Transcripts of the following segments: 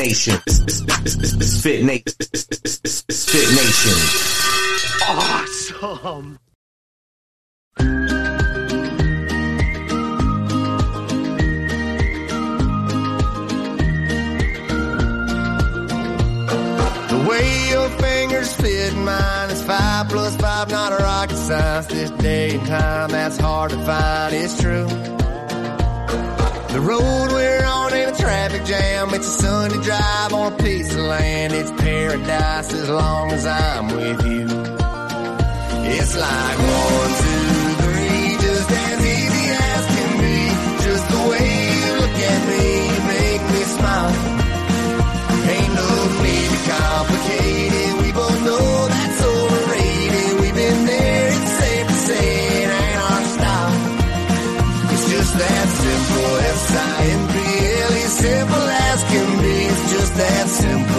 Nation. Fit Nation. Fit Nation. Awesome. The way your fingers fit mine is five plus five, not a rocket science. This day and time, that's hard to find. It's true. The road we're on traffic jam. It's a Sunday drive on a piece of land. It's paradise as long as I'm with you. It's like one, two, three, just as easy as can be. Just the way you look at me, you make me smile. Ain't no need to complicate it. We both know that's overrated. We've been there. It's safe to say it ain't our style. It's just that. S-I-M-P-L-E. It's just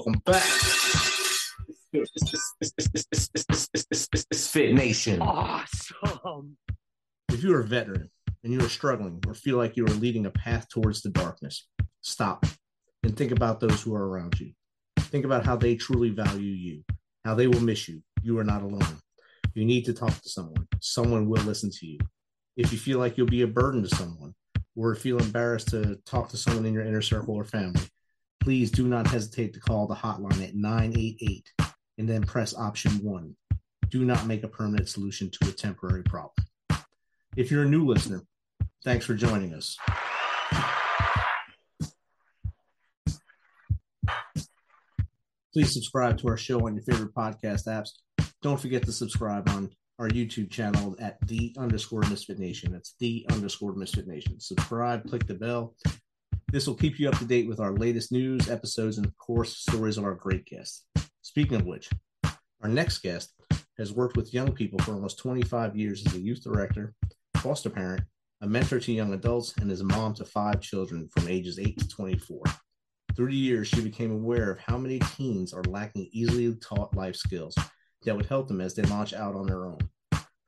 Welcome back. Fit Nation. Awesome. If you're a veteran and you are struggling or feel like you are leading a path towards the darkness, stop and think about those who are around you. Think about how they truly value you, how they will miss you. You are not alone. You need to talk to someone. Someone will listen to you. If you feel like you'll be a burden to someone or feel embarrassed to talk to someone in your inner circle or family, please do not hesitate to call the hotline at 988 and then press option one. Do not make a permanent solution to a temporary problem. If you're a new listener, thanks for joining us. Please subscribe to our show on your favorite podcast apps. Don't forget to subscribe on our YouTube channel at the underscore misfit nation. That's the underscore misfit nation. Subscribe, click the bell. This will keep you up to date with our latest news, episodes, and of course, stories of our great guests. Speaking of which, our next guest has worked with young people for almost 25 years as a youth director, foster parent, a mentor to young adults, and is a mom to five children from ages 8 to 24. Through the years, she became aware of how many teens are lacking easily taught life skills that would help them as they launch out on their own.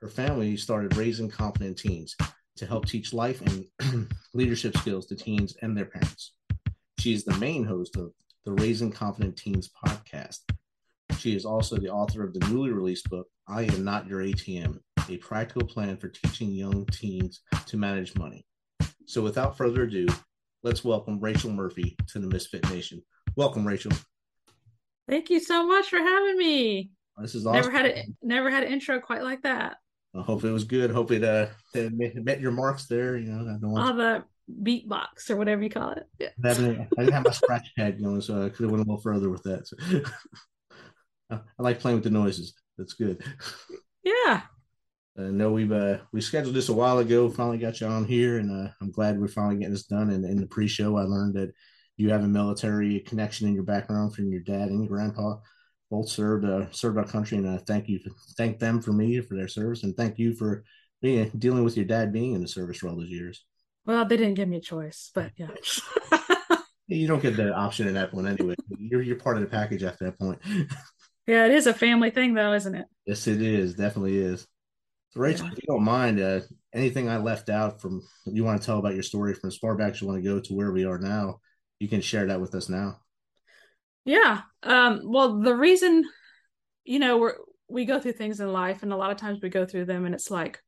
Her family started raising confident teens to help teach life and leadership skills to teens and their parents. She is the main host of the Raising Confident Teens podcast. She is also the author of the newly released book, I Am Not Your ATM, a practical plan for teaching young teens to manage money. So without further ado, let's welcome Rachel Murphy to the Misfit Nation. Welcome, Rachel. Thank you so much for having me. This is awesome. Never had a never had an intro quite like that. I hope it was good. Hope it uh it met your marks there. You know, I don't want All the beatbox or whatever you call it. Yeah. I didn't, I didn't have my scratch pad going, so I could have went a little further with that. So. I like playing with the noises. That's good. Yeah. I know we've uh, we scheduled this a while ago. Finally got you on here, and uh, I'm glad we're finally getting this done. And in the pre-show, I learned that you have a military connection in your background from your dad and your grandpa. Both served uh, served our country, and I thank you, thank them for me for their service, and thank you for being dealing with your dad being in the service for all those years. Well, they didn't give me a choice, but yeah. You don't get the option in that one anyway. You're you're part of the package after that point. yeah, it is a family thing though, isn't it? Yes, it is. Definitely is. So, Rachel, Yeah. if you don't mind, uh, anything I left out from you want to tell about your story from as far back as you want to go to where we are now, you can share that with us now. Yeah. Um, well, the reason, you know, we're we go through things in life, and a lot of times we go through them, and it's like,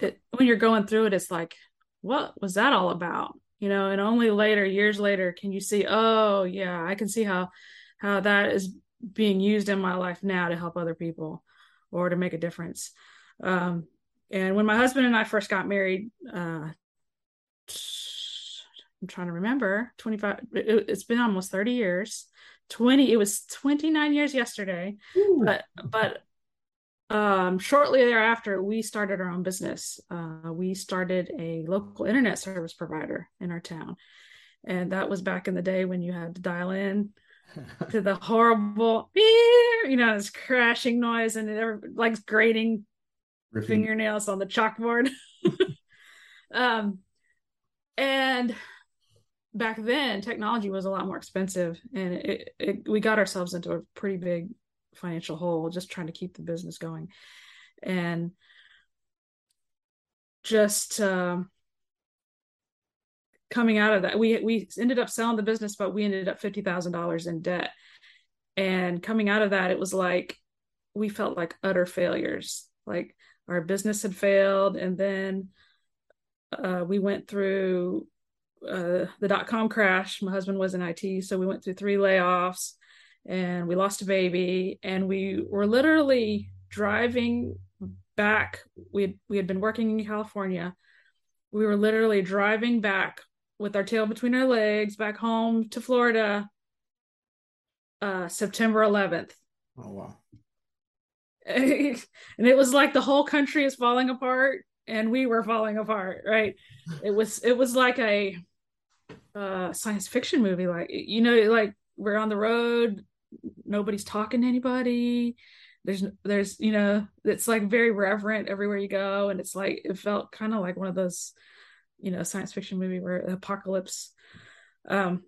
it when you're going through it, it's like, what was that all about? You know, and only later, years later, can you see, oh yeah, I can see how how that is being used in my life now to help other people or to make a difference. Um, and when my husband and I first got married, uh, I'm trying to remember 25 it, it's been almost 30 years. 20 it was 29 years yesterday but but um shortly thereafter we started our own business. Uh we started a local internet service provider in our town. And that was back in the day when you had to dial in to the horrible you know this crashing noise and it like grating fingernails on the chalkboard. um, and back then, technology was a lot more expensive, and it, it, we got ourselves into a pretty big financial hole just trying to keep the business going. And just um, coming out of that, we we ended up selling the business, but we ended up fifty thousand dollars in debt. And coming out of that, it was like we felt like utter failures. Like our business had failed and then uh, we went through uh, the dot-com crash. My husband was in it so we went through three layoffs and we lost a baby and we were literally driving back. We had, we had been working in california. We were literally driving back with our tail between our legs back home to florida uh, september 11th Oh wow. and it was like the whole country is falling apart and we were falling apart right? It was it was like a uh science fiction movie like you know like we're on the road nobody's talking to anybody. There's there's you know it's like very reverent everywhere you go and it's like it felt kind of like one of those you know science fiction movie where apocalypse um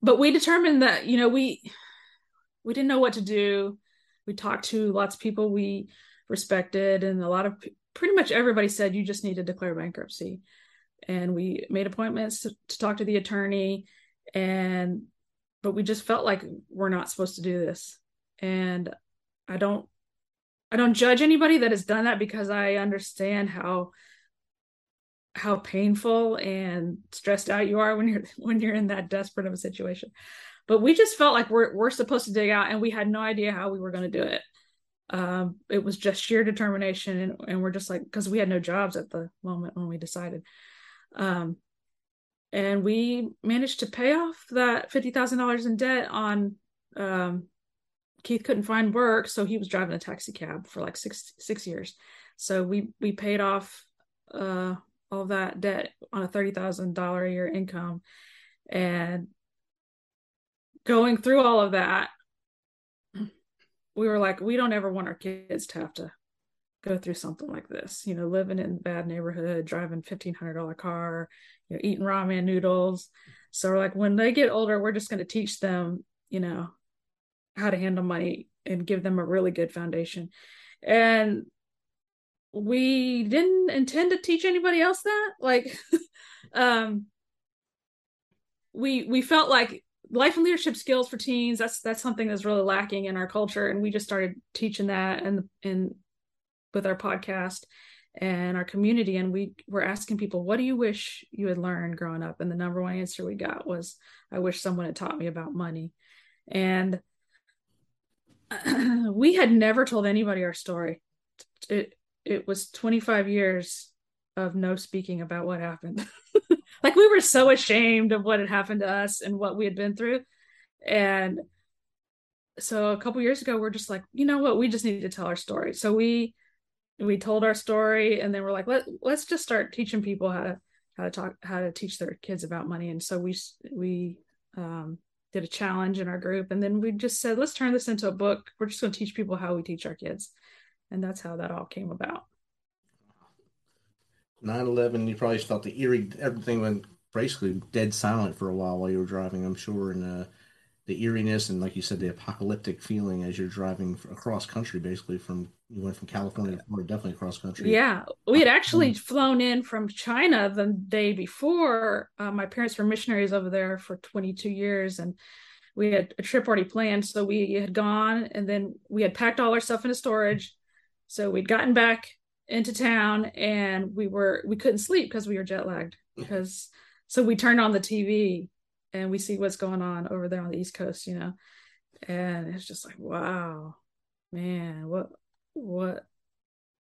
but we determined that you know we we didn't know what to do. We talked to lots of people we respected and a lot of pretty much everybody said you just need to declare bankruptcy and we made appointments to, to talk to the attorney and but we just felt like we're not supposed to do this. And i don't i don't judge anybody that has done that because i understand how how painful and stressed out you are when you're when you're in that desperate of a situation. But we just felt like we're we're supposed to dig out and we had no idea how we were going to do it. Um it was just sheer determination and, and we're just like because we had no jobs at the moment when we decided um and we managed to pay off that $50,000 in debt on um Keith couldn't find work so he was driving a taxi cab for like 6 6 years. So we we paid off uh all that debt on a $30,000 a year income. And going through all of that we were like we don't ever want our kids to have to go through something like this you know living in bad neighborhood driving $1500 car you know eating ramen noodles. So we're like when they get older we're just going to teach them you know how to handle money and give them a really good foundation. And we didn't intend to teach anybody else that. Like um we we felt like life and leadership skills for teens that's that's something that's really lacking in our culture and we just started teaching that and in with our podcast and our community and we were asking people what do you wish you had learned growing up? And the number one answer we got was i wish someone had taught me about money. And we had never told anybody our story. It it was 25 years of no speaking about what happened. Like we were so ashamed of what had happened to us and what we had been through. And so a couple years ago we're just like you know what? We just need to tell our story. So we we told our story and then we're like let let's just start teaching people how to how to talk how to teach their kids about money. And so we we um, did a challenge in our group and then we just said let's turn this into a book. We're just going to teach people how we teach our kids. And that's how that all came about. 9-11 you probably felt the eerie everything went basically dead silent for a while while you were driving i'm sure and uh, the eeriness and like you said the apocalyptic feeling as you're driving across country basically from you went from california to florida definitely across country. Yeah. We had actually flown in from china the day before uh, my parents were missionaries over there for 22 years and we had a trip already planned so we had gone and then we had packed all our stuff into storage. So we'd gotten back into town and we were we couldn't sleep because we were jet lagged because so we turned on the tv and we see what's going on over there on the east coast you know and it's just like wow man what what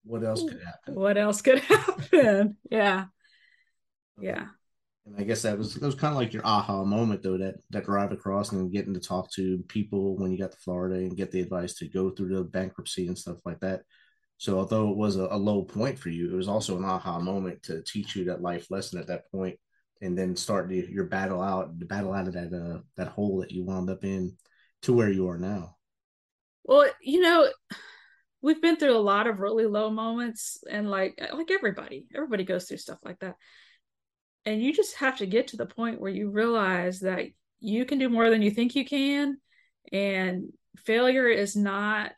what else could happen? what else could happen? Yeah. Yeah. And i guess that was that was kind of like your aha moment though that that drive across and getting to talk to people when you got to florida and get the advice to go through the bankruptcy and stuff like that. So although it was a, a low point for you it was also an aha moment to teach you that life lesson at that point and then start your battle out, the battle out of that uh, that hole that you wound up in to where you are now. Well, you know, we've been through a lot of really low moments, and like like everybody, everybody goes through stuff like that, and you just have to get to the point where you realize that you can do more than you think you can, and failure is not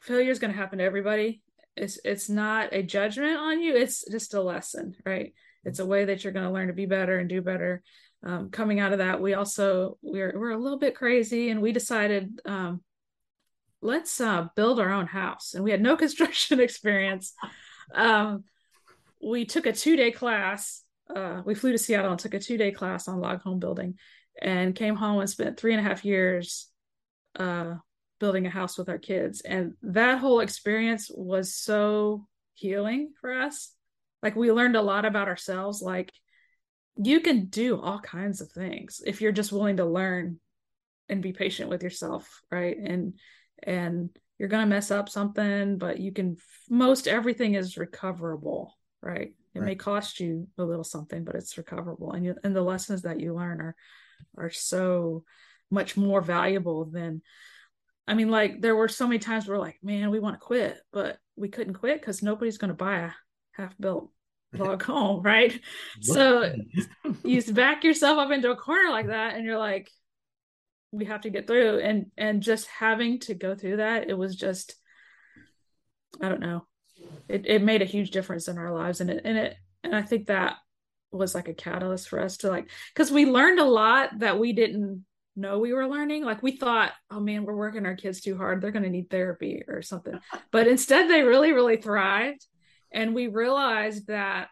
failure is going to happen to everybody. It's it's not a judgment on you. It's just a lesson, right? It's a way that you're going to learn to be better and do better um, coming out of that. We also we're, we're a little bit crazy and we decided um, let's uh, build our own house. And we had no construction experience. Um, we took a two-day class uh, we flew to seattle and took a two-day class on log home building and came home and spent three and a half years uh, building a house with our kids. And that whole experience was so healing for us like we learned a lot about ourselves like you can do all kinds of things if you're just willing to learn and be patient with yourself right and and you're going to mess up something but you can most everything is recoverable right it right. may cost you a little something but it's recoverable and you, and the lessons that you learn are are so much more valuable than I mean, like there were so many times where we're like, man, we want to quit, but we couldn't quit because nobody's going to buy a half built log home, right? so you back yourself up into a corner like that, and you're like, we have to get through. And and just having to go through that, it was just, I don't know, it it made a huge difference in our lives, and it and it and I think that was like a catalyst for us to like because we learned a lot that we didn't know we were learning. Like we thought oh man we're working our kids too hard. They're going to need therapy or something. But instead they really really thrived and we realized that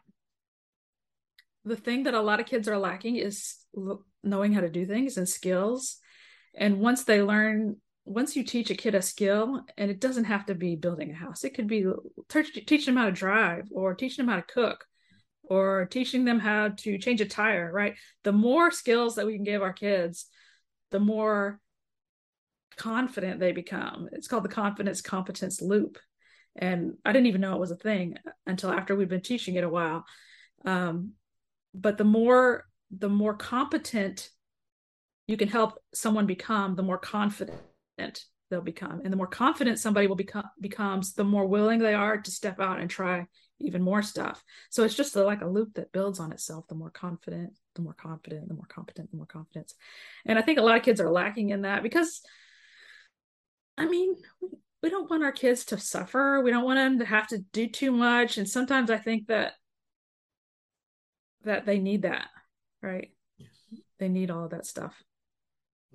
the thing that a lot of kids are lacking is knowing how to do things and skills. And once they learn once you teach a kid a skill and it doesn't have to be building a house it could be teaching them how to drive or teaching them how to cook or teaching them how to change a tire right? The more skills that we can give our kids the more confident they become. It's called the confidence competence loop and I didn't even know it was a thing until after we'd been teaching it a while. Um, but the more the more competent you can help someone become, the more confident they'll become, and the more confident somebody will become becomes, the more willing they are to step out and try even more stuff. So it's just a, like a loop that builds on itself. The more confident, the more confident, the more competent, the more confidence. And I think a lot of kids are lacking in that because, I mean, we don't want our kids to suffer. We don't want them to have to do too much. And sometimes I think that that they need that, right? Yes. They need all of that stuff.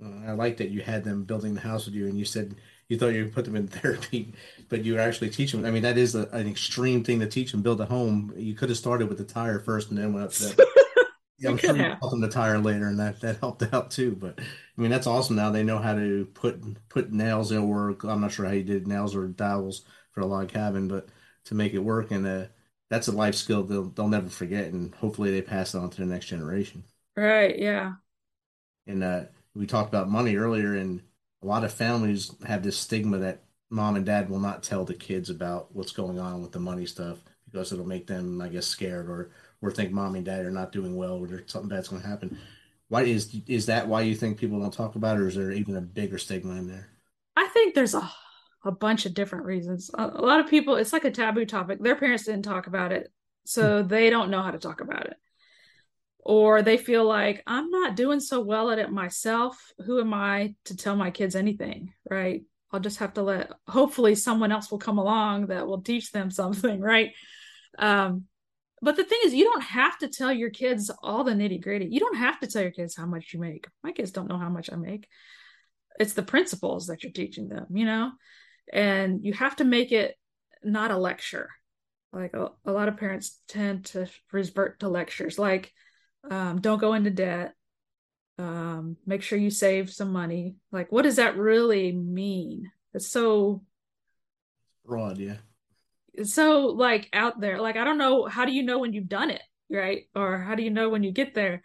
Uh, I like that you had them building the house with you, and you said you thought you put them in therapy, but you actually teach them. I mean, that is a, an extreme thing to teach them. Build a home. You could have started with the tire first and then went up to that. Yeah, I'm sure you them the tire later, and that that helped out too. But I mean, that's awesome. Now they know how to put put nails in work. I'm not sure how you did nails or dowels for a log cabin, but to make it work, and uh, that's a life skill they'll they'll never forget, and hopefully they pass it on to the next generation. Right, yeah. And uh, we talked about money earlier, and a lot of families have this stigma that mom and dad will not tell the kids about what's going on with the money stuff because it'll make them, I guess, scared or or think mom and dad are not doing well or there's something bad's going to happen. Why is is that why you think people don't talk about it, or is there even a bigger stigma in there? I think there's a a bunch of different reasons. A, a lot of people, it's like a taboo topic. Their parents didn't talk about it, so they don't know how to talk about it. Or they feel like I'm not doing so well at it myself. Who am I to tell my kids anything, right? I'll just have to let hopefully someone else will come along that will teach them something, right? Um, but the thing is, you don't have to tell your kids all the nitty gritty. You don't have to tell your kids how much you make. My kids don't know how much I make. It's the principles that you're teaching them, you know? And you have to make it not a lecture. Like a, a lot of parents tend to revert to lectures, like um, don't go into debt, um, make sure you save some money. Like, what does that really mean? It's so Broad, yeah. So like out there. Like I don't know how do you know when you've done it, right? Or how do you know when you get there?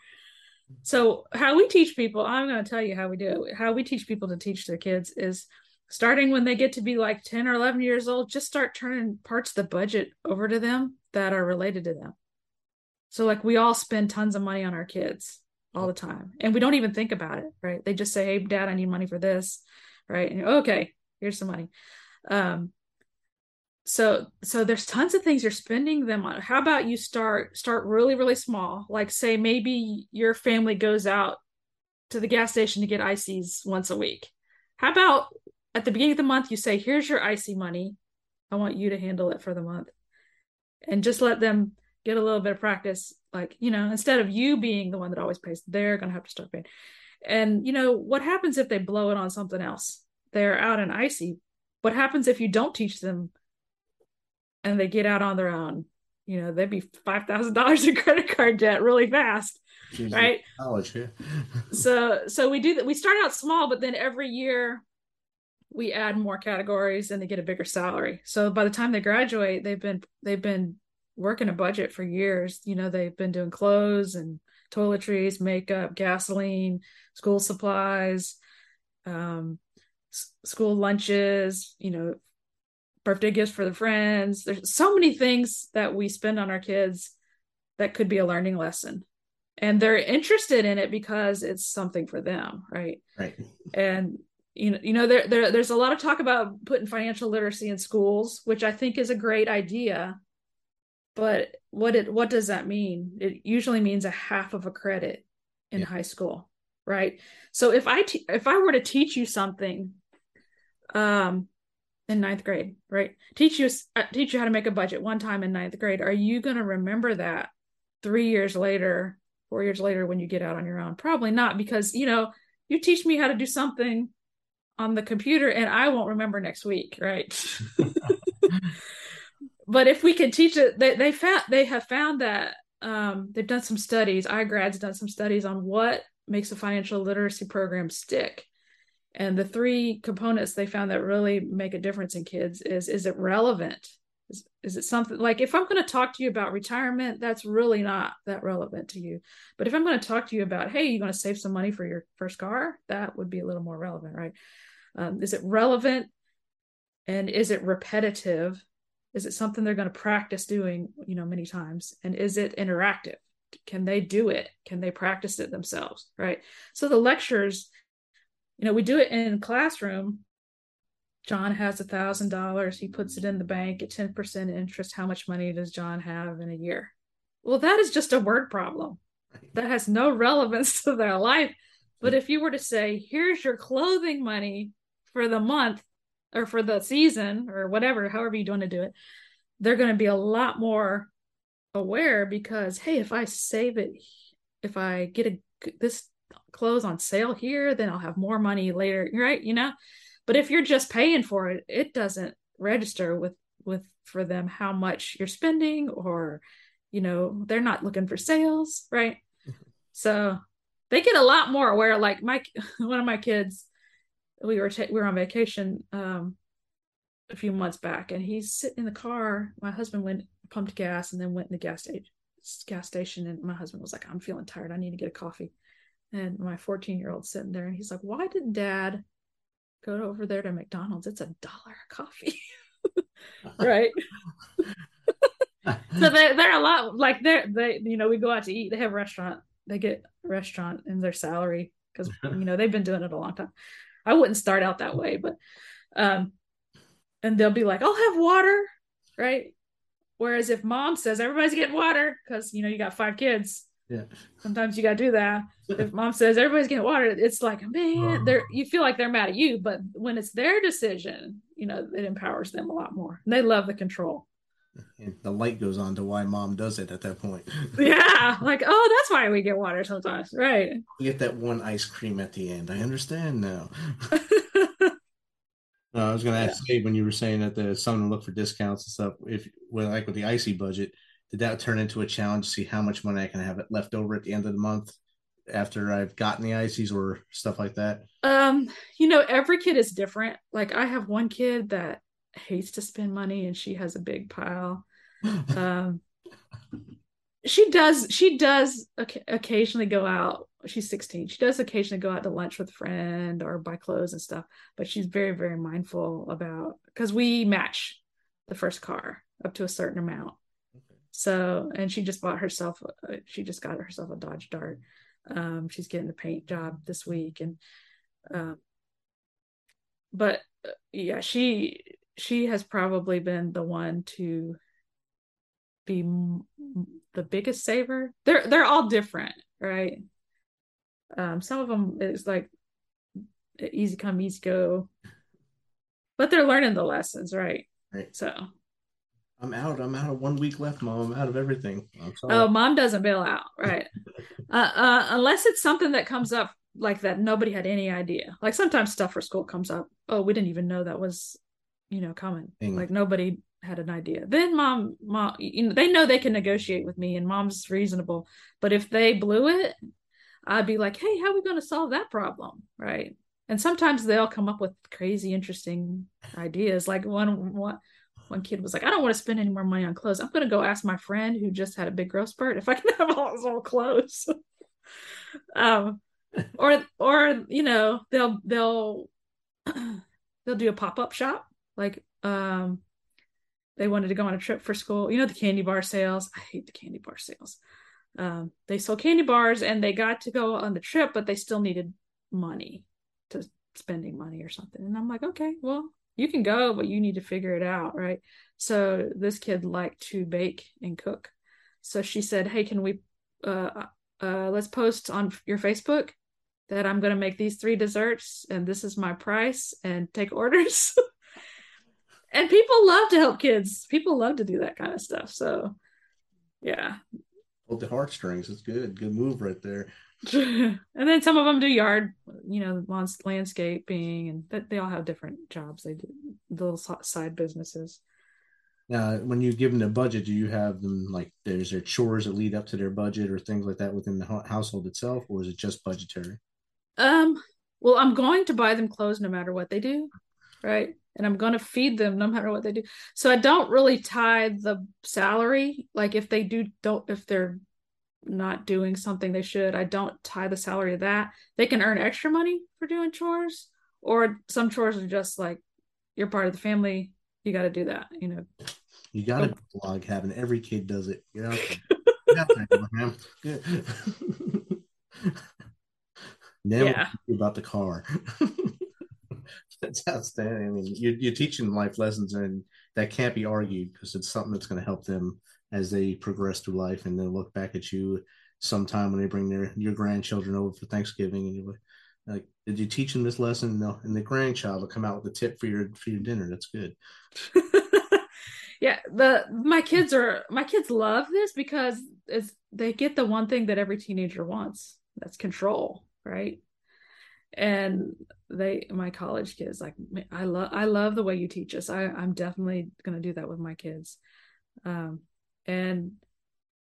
So how we teach people, I'm going to tell you how we do it. How we teach people to teach their kids is starting when they get to be like 10 or 11 years old, just start turning parts of the budget over to them that are related to them. So like we all spend tons of money on our kids all the time and we don't even think about it, right? They just say, "Hey dad, I need money for this." Right? And, okay, here's some money. Um so so there's tons of things you're spending them on. How about you start start really really small? Like say maybe your family goes out to the gas station to get ics once a week. How about at the beginning of the month you say here's your icy money. I want you to handle it for the month. And just let them get a little bit of practice like you know instead of you being the one that always pays they're going to have to start paying. And you know what happens if they blow it on something else? They're out in icy. What happens if you don't teach them and they get out on their own. You know they'd be $5000 in credit card debt really fast right? College, yeah. so so we do that. We start out small but then every year we add more categories and they get a bigger salary. So by the time they graduate they've been they've been working a budget for years. You know they've been doing clothes and toiletries makeup gasoline school supplies um s- school lunches you know birthday gifts for the friends. There's so many things that we spend on our kids that could be a learning lesson. And they're interested in it because it's something for them right? Right. and you know you know there, there there's a lot of talk about putting financial literacy in schools which i think is a great idea. But what it what does that mean? It usually means a half of a credit in Yeah. high school right? So if i te- if i were to teach you something um in ninth grade right? Teach you uh, teach you how to make a budget one time in ninth grade. Are you going to remember that three years later four years later when you get out on your own? Probably not because you know you teach me how to do something on the computer and i won't remember next week right? But if we can teach it they, they found they have found that um, they've done some studies iGrad's done some studies on what makes a financial literacy program stick and the three components they found that really make a difference in kids is is it relevant? Is, is it something like if i'm going to talk to you about retirement that's really not that relevant to you. But if i'm going to talk to you about hey you're going to save some money for your first car? That would be a little more relevant right? Um, is it relevant? And is it repetitive? Is it something they're going to practice doing you know many times? And is it interactive? Can they do it? Can they practice it themselves right? So the lectures you know we do it in classroom. John has a thousand dollars. He puts it in the bank at 10% interest. How much money does john have in a year? Well that is just a word problem. That has no relevance to their life. But if you were to say here's your clothing money for the month or for the season or whatever however you want to do it they're going to be a lot more aware because hey if i save it if i get a this clothes on sale here then i'll have more money later right you know? But if you're just paying for it, it doesn't register with with for them how much you're spending or you know, they're not looking for sales, right? So they get a lot more aware like my one of my kids we were ta- we were on vacation um a few months back and he's sitting in the car. My husband went pumped gas and then went in the gas station gas station and my husband was like i'm feeling tired. I need to get a coffee and my 14 year old sitting there and he's like why didn't dad go over there to mcdonald's? It's a dollar a coffee. Right? So they, they're a lot like they're they you know we go out to eat they have a restaurant they get a restaurant in their salary because you know they've been doing it a long time. I wouldn't start out that way but um and they'll be like i'll have water right? Whereas if mom says everybody's getting water because you know you got five kids Yeah. sometimes you got to do that if mom says everybody's getting water it's like man uh-huh. they're you feel like they're mad at you but when it's their decision you know it empowers them a lot more and they love the control And the light goes on to why mom does it at that point. yeah like oh that's why we get water sometimes right You get that one ice cream at the end. I understand now. No, I was going to ask Dave when you were saying that there's someone to look for discounts and stuff. If, well, like with the icy budget, did that turn into a challenge to see how much money I can have it left over at the end of the month after I've gotten the ices or stuff like that? um you know every kid is different. Like i have one kid that hates to spend money and she has a big pile. Um she does she does occasionally go out she's 16 she does occasionally go out to lunch with a friend or buy clothes and stuff but she's very very mindful about because we match the first car up to a certain amount so and she just bought herself uh, she just got herself a dodge dart um she's getting a paint job this week and um but uh, yeah she she has probably been the one to be m- the biggest saver. They're they're all different, right? Um, some of them is like easy come, easy go, but they're learning the lessons, right? Right. So, I'm out. I'm out of one week left, mom. I'm out of everything. I'm sorry. oh, mom doesn't bail out, right? uh, uh, unless it's something that comes up like that nobody had any idea. Like sometimes stuff for school comes up. Oh, we didn't even know that was, you know, coming. Thing. Like nobody had an idea. Then mom, mom, you know, they know they can negotiate with me, and mom's reasonable. But if they blew it, I'd be like, hey, how are we going to solve that problem, right? And sometimes they'll come up with crazy, interesting ideas. Like one, one, one kid was like, I don't want to spend any more money on clothes. I'm going to go ask my friend who just had a big growth spurt if I can have all his old clothes. um, or, or you know, they'll they'll they'll do a pop up shop. Like, um, they wanted to go on a trip for school. You know, the candy bar sales. I hate the candy bar sales. Um, they sold candy bars and they got to go on the trip, but they still needed money to spending money or something. And I'm like, okay, well, you can go, but you need to figure it out, right? So this kid liked to bake and cook. So she said, hey, can we uh uh let's post on your Facebook that I'm gonna make these three desserts and this is my price and take orders. and people love to help kids. People love to do that kind of stuff. So yeah. Hold the heartstrings. It's good. Good move right there. And then some of them do yard, you know, landscaping, and that they all have different jobs. They do little side businesses. Now, when you give them a budget, do you have them like there's their chores that lead up to their budget or things like that within the household itself, or is it just budgetary? Um, well, I'm going to buy them clothes no matter what they do, right? And I'm going to feed them no matter what they do. So I don't really tie the salary. Like if they do, don't if they're not doing something they should, I don't tie the salary to that. They can earn extra money for doing chores, or some chores are just like you're part of the family. You got to do that, you know. You got a blog oh. having every kid does it. Get out there. Get out there, Abraham. Now Yeah. about the car. That's outstanding. I mean, you're, you're teaching life lessons, and that can't be argued because it's something that's going to help them as they progress through life, and then look back at you sometime when they bring their your grandchildren over for Thanksgiving, and you're like, did you teach them this lesson? No, and the grandchild will come out with a tip for your for your dinner. That's good. yeah the my kids are my kids love this because it's they get the one thing that every teenager wants that's control right and they my college kids like i love i love the way you teach us i i'm definitely going to do that with my kids um and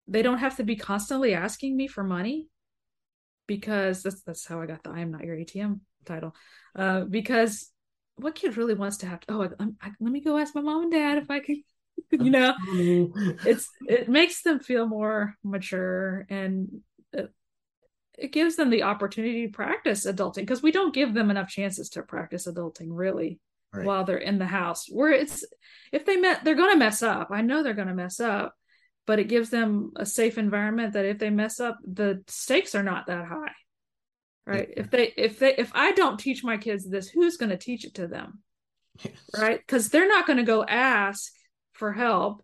they don't have to be constantly asking me for money because that's that's how i got the i am not your atm title. Uh because what kid really wants to have to oh I, I, let me go ask my mom and dad if i can you know? It's it makes them feel more mature and it, it gives them the opportunity to practice adulting because we don't give them enough chances to practice adulting really Right. while they're in the house. Where it's if they met they're going to mess up. I know they're going to mess up but it gives them a safe environment that if they mess up the stakes are not that high right? If they if they if i don't teach my kids this who's going to teach it to them? Yes. right? Because they're not going to go ask for help.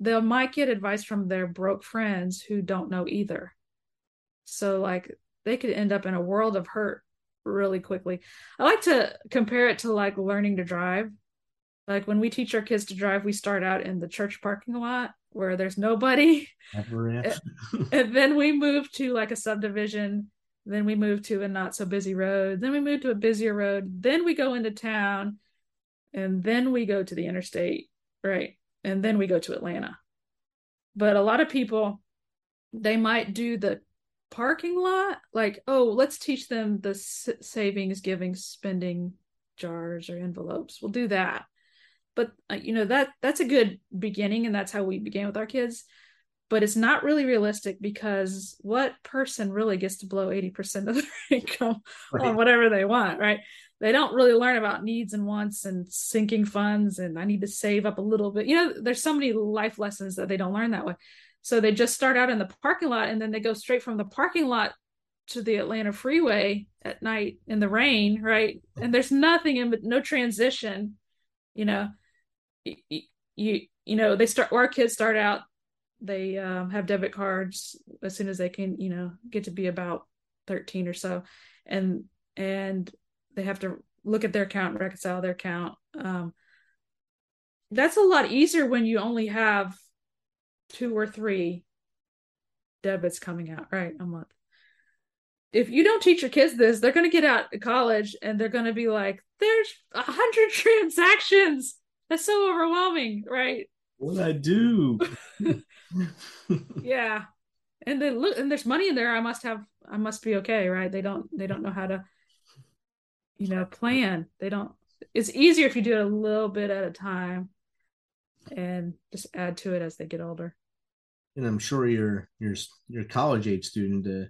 They might get advice from their broke friends who don't know either. So like they could end up in a world of hurt really quickly. I like to compare it to like learning to drive. Like when we teach our kids to drive we start out in the church parking lot where there's nobody. Never and then we move to like a subdivision. Then we move to a not so busy road. Then we move to a busier road. Then we go into town. And then we go to the interstate. Right. And then we go to atlanta. But a lot of people they might do the parking lot. Like oh let's teach them the s- savings giving spending jars or envelopes. We'll do that but uh, you know that that's a good beginning and that's how we began with our kids. But it's not really realistic because what person really gets to blow 80% of their income Right. on whatever they want right? They don't really learn about needs and wants and sinking funds and i need to save up a little bit. You know there's so many life lessons that they don't learn that way. So they just start out in the parking lot and then they go straight from the parking lot to the atlanta freeway at night in the rain right? And there's nothing in no transition you know you you, know they start our kids start out they um, have debit cards as soon as they can you know get to be about 13 or so. And and they have to look at their account and reconcile their account. Um, that's a lot easier when you only have two or three debits coming out right a month. If you don't teach your kids this they're going to get out of college and they're going to be like there's a hundred transactions that's so overwhelming right? What I do? yeah. And then look and there's money in there. I must have i must be okay right? They don't they don't know how to you know plan. They don't it's easier if you do it a little bit at a time and just add to it as they get older. And I'm sure your your your college age student, uh,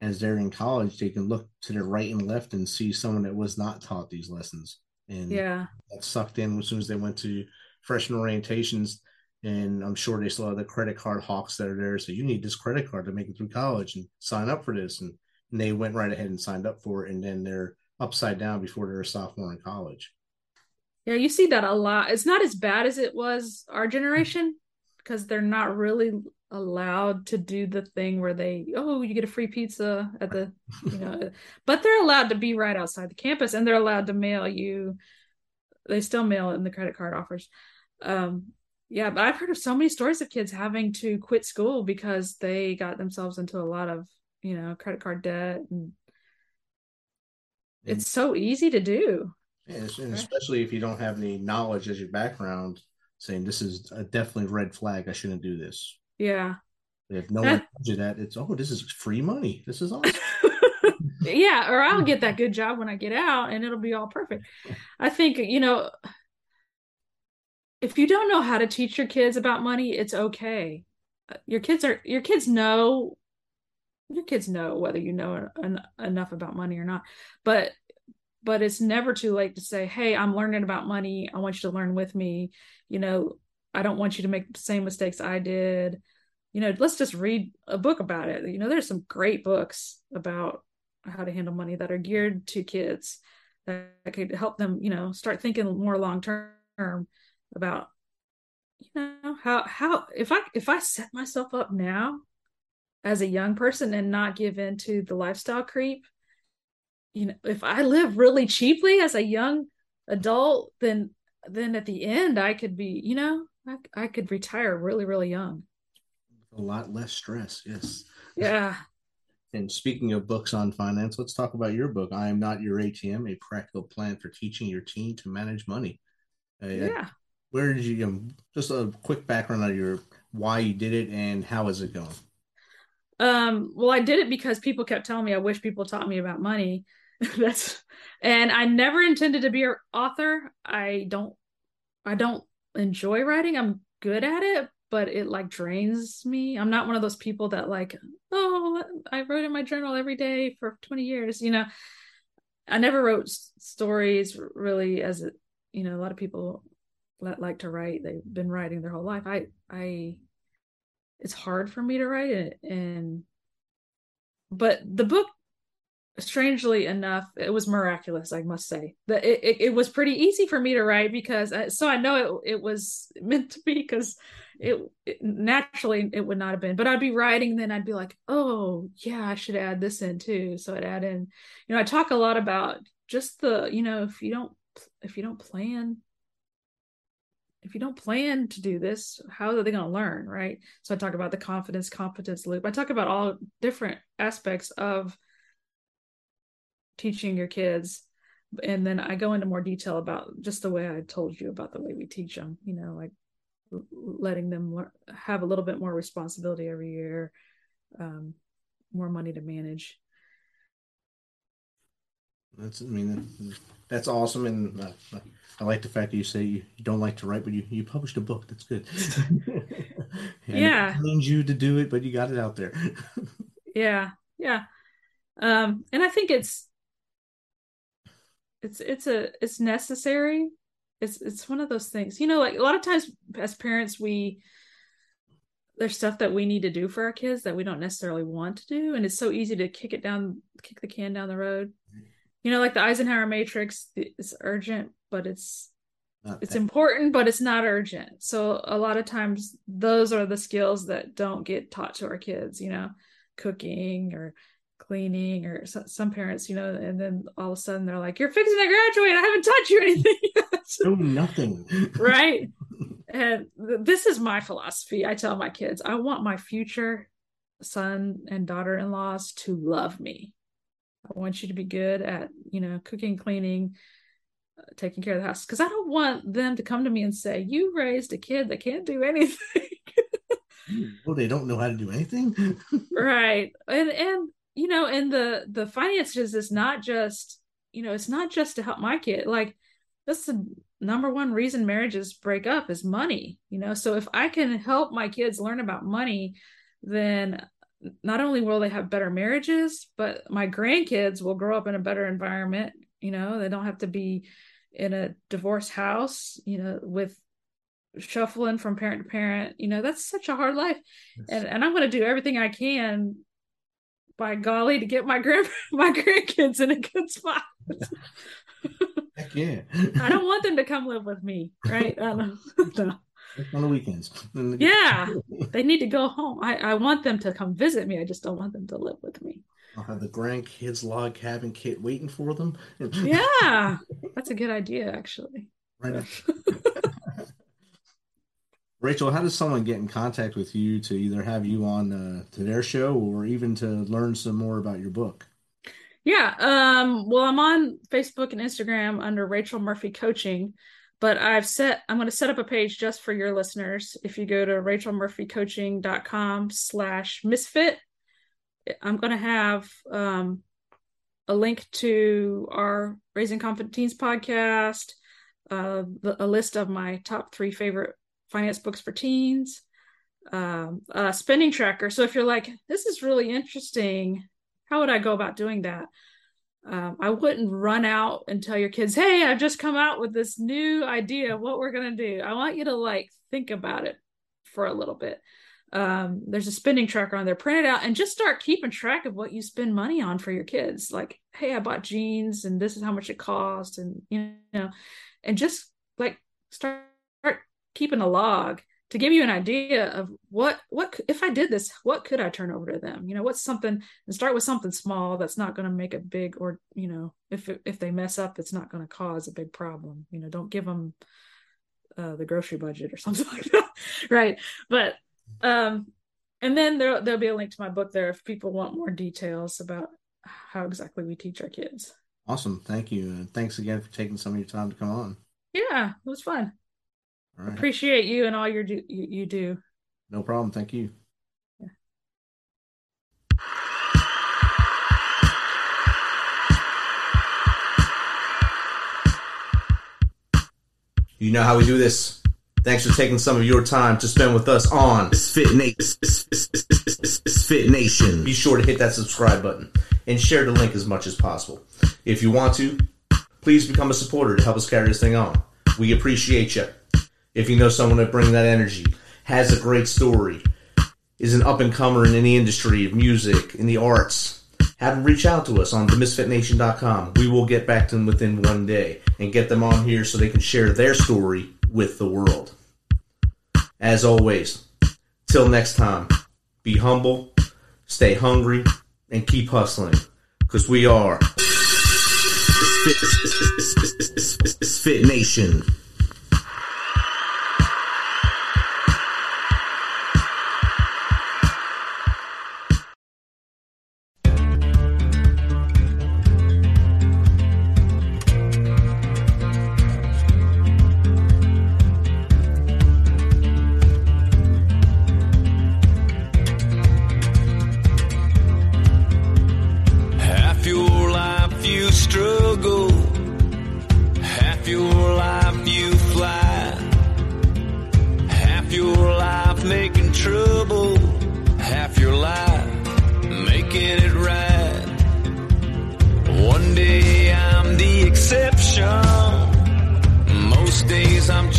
as they're in college, they can look to their right and left and see someone that was not taught these lessons, and yeah got sucked in as soon as they went to freshman orientations. And I'm sure they still have the credit card hawks that are there. So you need this credit card to make it through college and sign up for this. And, and they went right ahead and signed up for it. And then they're upside down before they're a sophomore in college. yeah you see that a lot it's not as bad as it was our generation because they're not really allowed to do the thing where they oh you get a free pizza at the you know but they're allowed to be right outside the campus and they're allowed to mail you they still mail in the credit card offers um yeah but i've heard of so many stories of kids having to quit school because they got themselves into a lot of you know credit card debt and it's so easy to do And, especially if you don't have any knowledge as your background, saying this is a definitely red flag. I shouldn't do this. Yeah. If no one tells you that, it's oh, this is free money. This is awesome. yeah or i'll get that good job when i get out and it'll be all perfect. I think you know if you don't know how to teach your kids about money it's okay. Uh, your kids are your kids know your kids know whether you know en- enough about money or not but but it's never too late to say hey i'm learning about money. I want you to learn with me. You know i don't want you to make the same mistakes i did. You know let's just read a book about it. You know there's some great books about how to handle money that are geared to kids that could help them you know start thinking more long term about you know how how if i if i set myself up now as a young person and not give in to the lifestyle creep you know if i live really cheaply as a young adult then then at the end i could be you know i, I could retire really really young a lot less stress. Yes. yeah And speaking of books on finance, let's talk about your book. I am not your ATM: A Practical Plan for Teaching Your Teen to Manage Money. Uh, Yeah. Where did you? Um, just a quick background on your why you did it and how is it going? Um, well, I did it because people kept telling me I wish people taught me about money. That's and I never intended to be an author. I don't I don't enjoy writing. I'm good at it, but it like drains me. I'm not one of those people that like, oh, I wrote in my journal every day for 20 years, you know. I never wrote s- stories really as you know, a lot of people like to write. They've been writing their whole life. I I it's hard for me to write it and but the book strangely enough it was miraculous i must say that it, it, it was pretty easy for me to write because I, so i know it, it was meant to be because it, it naturally it would not have been but i'd be writing then i'd be like oh yeah i should add this in too so i'd add in you know i talk a lot about just the you know if you don't if you don't plan if you don't plan to do this, how are they going to learn? Right. So I talk about the confidence competence loop. I talk about all different aspects of teaching your kids. And then I go into more detail about just the way I told you about the way we teach them, you know, like letting them learn, have a little bit more responsibility every year, um, more money to manage. That's I mean that's awesome, and uh, I like the fact that you say you, you don't like to write, but you, you published a book. That's good. Yeah. it pains you to do it, but you got it out there. yeah yeah um and i think it's it's it's a it's necessary. It's it's one of those things. You know like a lot of times as parents we there's stuff that we need to do for our kids that we don't necessarily want to do and it's so easy to kick it down kick the can down the road. You know like the eisenhower matrix it's urgent but it's Not it's that- important but it's not urgent. So a lot of times those are the skills that don't get taught to our kids you know cooking or cleaning or so, some parents you know and then all of a sudden they're like you're fixing to graduate. I haven't taught you anything. Yet." no nothing. right? And th- this is my philosophy. I tell my kids i want my future son and daughter-in-laws to love me. I want you to be good at you know cooking cleaning uh, taking care of the house. Because i don't want them to come to me and say you raised a kid that can't do anything. Well, they don't know how to do anything. right. And and you know and the the finances is not just you know it's not just to help my kid. Like that's the number one reason marriages break up is money you know? So if i can help my kids learn about money then not only will they have better marriages but my grandkids will grow up in a better environment you know? They don't have to be in a divorced house you know with shuffling from parent to parent. You know that's such a hard life. And and I'm going to do everything I can by golly to get my grand my grandkids in a good spot. Heck yeah. I don't want them to come live with me, right? I don't, no. on the weekends. Yeah, they need to go home. I I want them to come visit me. I just don't want them to live with me. I'll have the grandkids log cabin kit waiting for them. Yeah, that's a good idea, actually. Right. Rachel, how does someone get in contact with you to either have you on uh, to their show or even to learn some more about your book? Yeah. Um, well, I'm on Facebook and Instagram under Rachel Murphy Coaching, but I've set I'm gonna set up a page just for your listeners. If you go to rachelmurphycoaching.com slash misfit, I'm gonna have um a link to our Raising Confident Teens podcast, uh the, a list of my top three favorite finance books for teens, um, a spending tracker. So if you're like, this is really interesting, how would I go about doing that? Um, I wouldn't run out and tell your kids, hey, I've just come out with this new idea of what we're going to do. I want you to like think about it for a little bit. Um, there's a spending tracker on there, print it out and just start keeping track of what you spend money on for your kids. Like, hey, I bought jeans and this is how much it cost. And, you know, and just like start keeping a log to give you an idea of what what if I did this, what could I turn over to them? You know, what's something and start with something small that's not going to make a big or you know, if if they mess up, it's not going to cause a big problem. You know, don't give them uh, the grocery budget or something like that, right? But um, and then there there'll be a link to my book there if people want more details about how exactly we teach our kids. Awesome. Thank you. And thanks again for taking some of your time to come on. Yeah, it was fun. All right. Appreciate you and all your do you, you do. No problem. Thank you. You know how we do this. Thanks for taking some of your time to spend with us on Fit Nation. Fit Nation. Be sure to hit that subscribe button and share the link as much as possible. If you want to, please become a supporter to help us carry this thing on. We appreciate you. If you know someone that brings that energy, has a great story, is an up and comer in any industry of music, in the arts, have them reach out to us on themisfitnation.com. We will get back to them within one day and get them on here so they can share their story with the world. As always, till next time, be humble, stay hungry, and keep hustling. Because we are Fit, Fit Nation.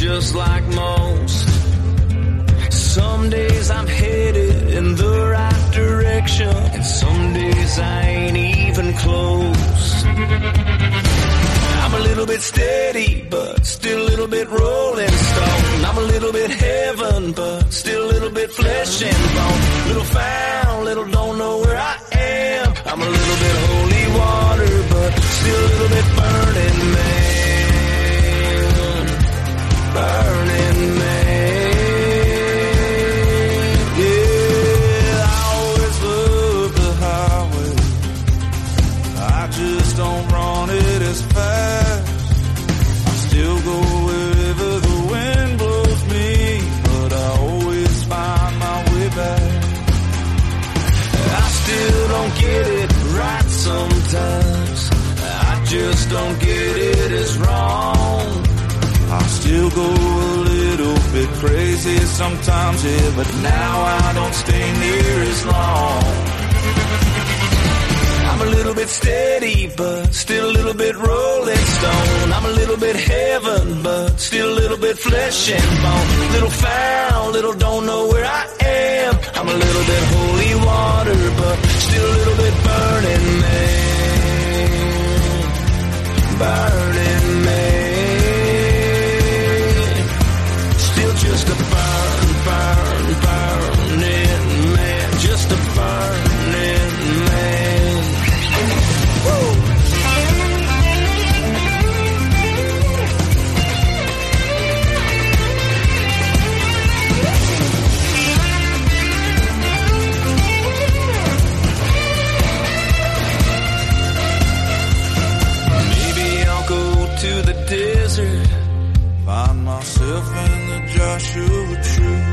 Just like most. Some days I'm headed in the right direction, and some days I ain't even close. I'm a little bit steady, but still a little bit rolling stone. I'm a little bit heaven, but still a little bit flesh and bone. Little found, little don't know where I am. I'm a little bit holy water, but still a little bit burning man. Sometimes. I just don't know when it is past I still go wherever the wind blows me but I always find my way back I still don't get it right sometimes. I just don't get it as wrong. Still go a little bit crazy sometimes, yeah, but now I don't stay near as long. I'm a little bit steady, but still a little bit rolling stone. I'm a little bit heaven, but still a little bit flesh and bone. Little foul, little don't know where I am. I'm a little bit holy water, but still a little bit burning man. Burning just a burn, burn, burning man. Just a burning man. Maybe I'll go to the desert. Find myself in truth.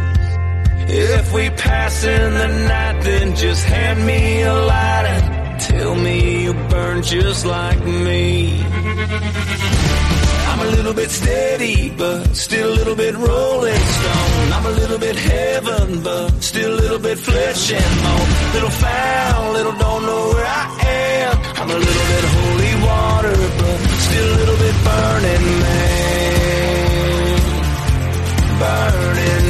If we pass in the night, then just hand me a light and tell me you burn just like me. I'm a little bit steady, but still a little bit rolling stone. I'm a little bit heaven, but still a little bit flesh and bone. Little foul, little don't know where I am. I'm a little bit holy water, but still a little bit burning man burning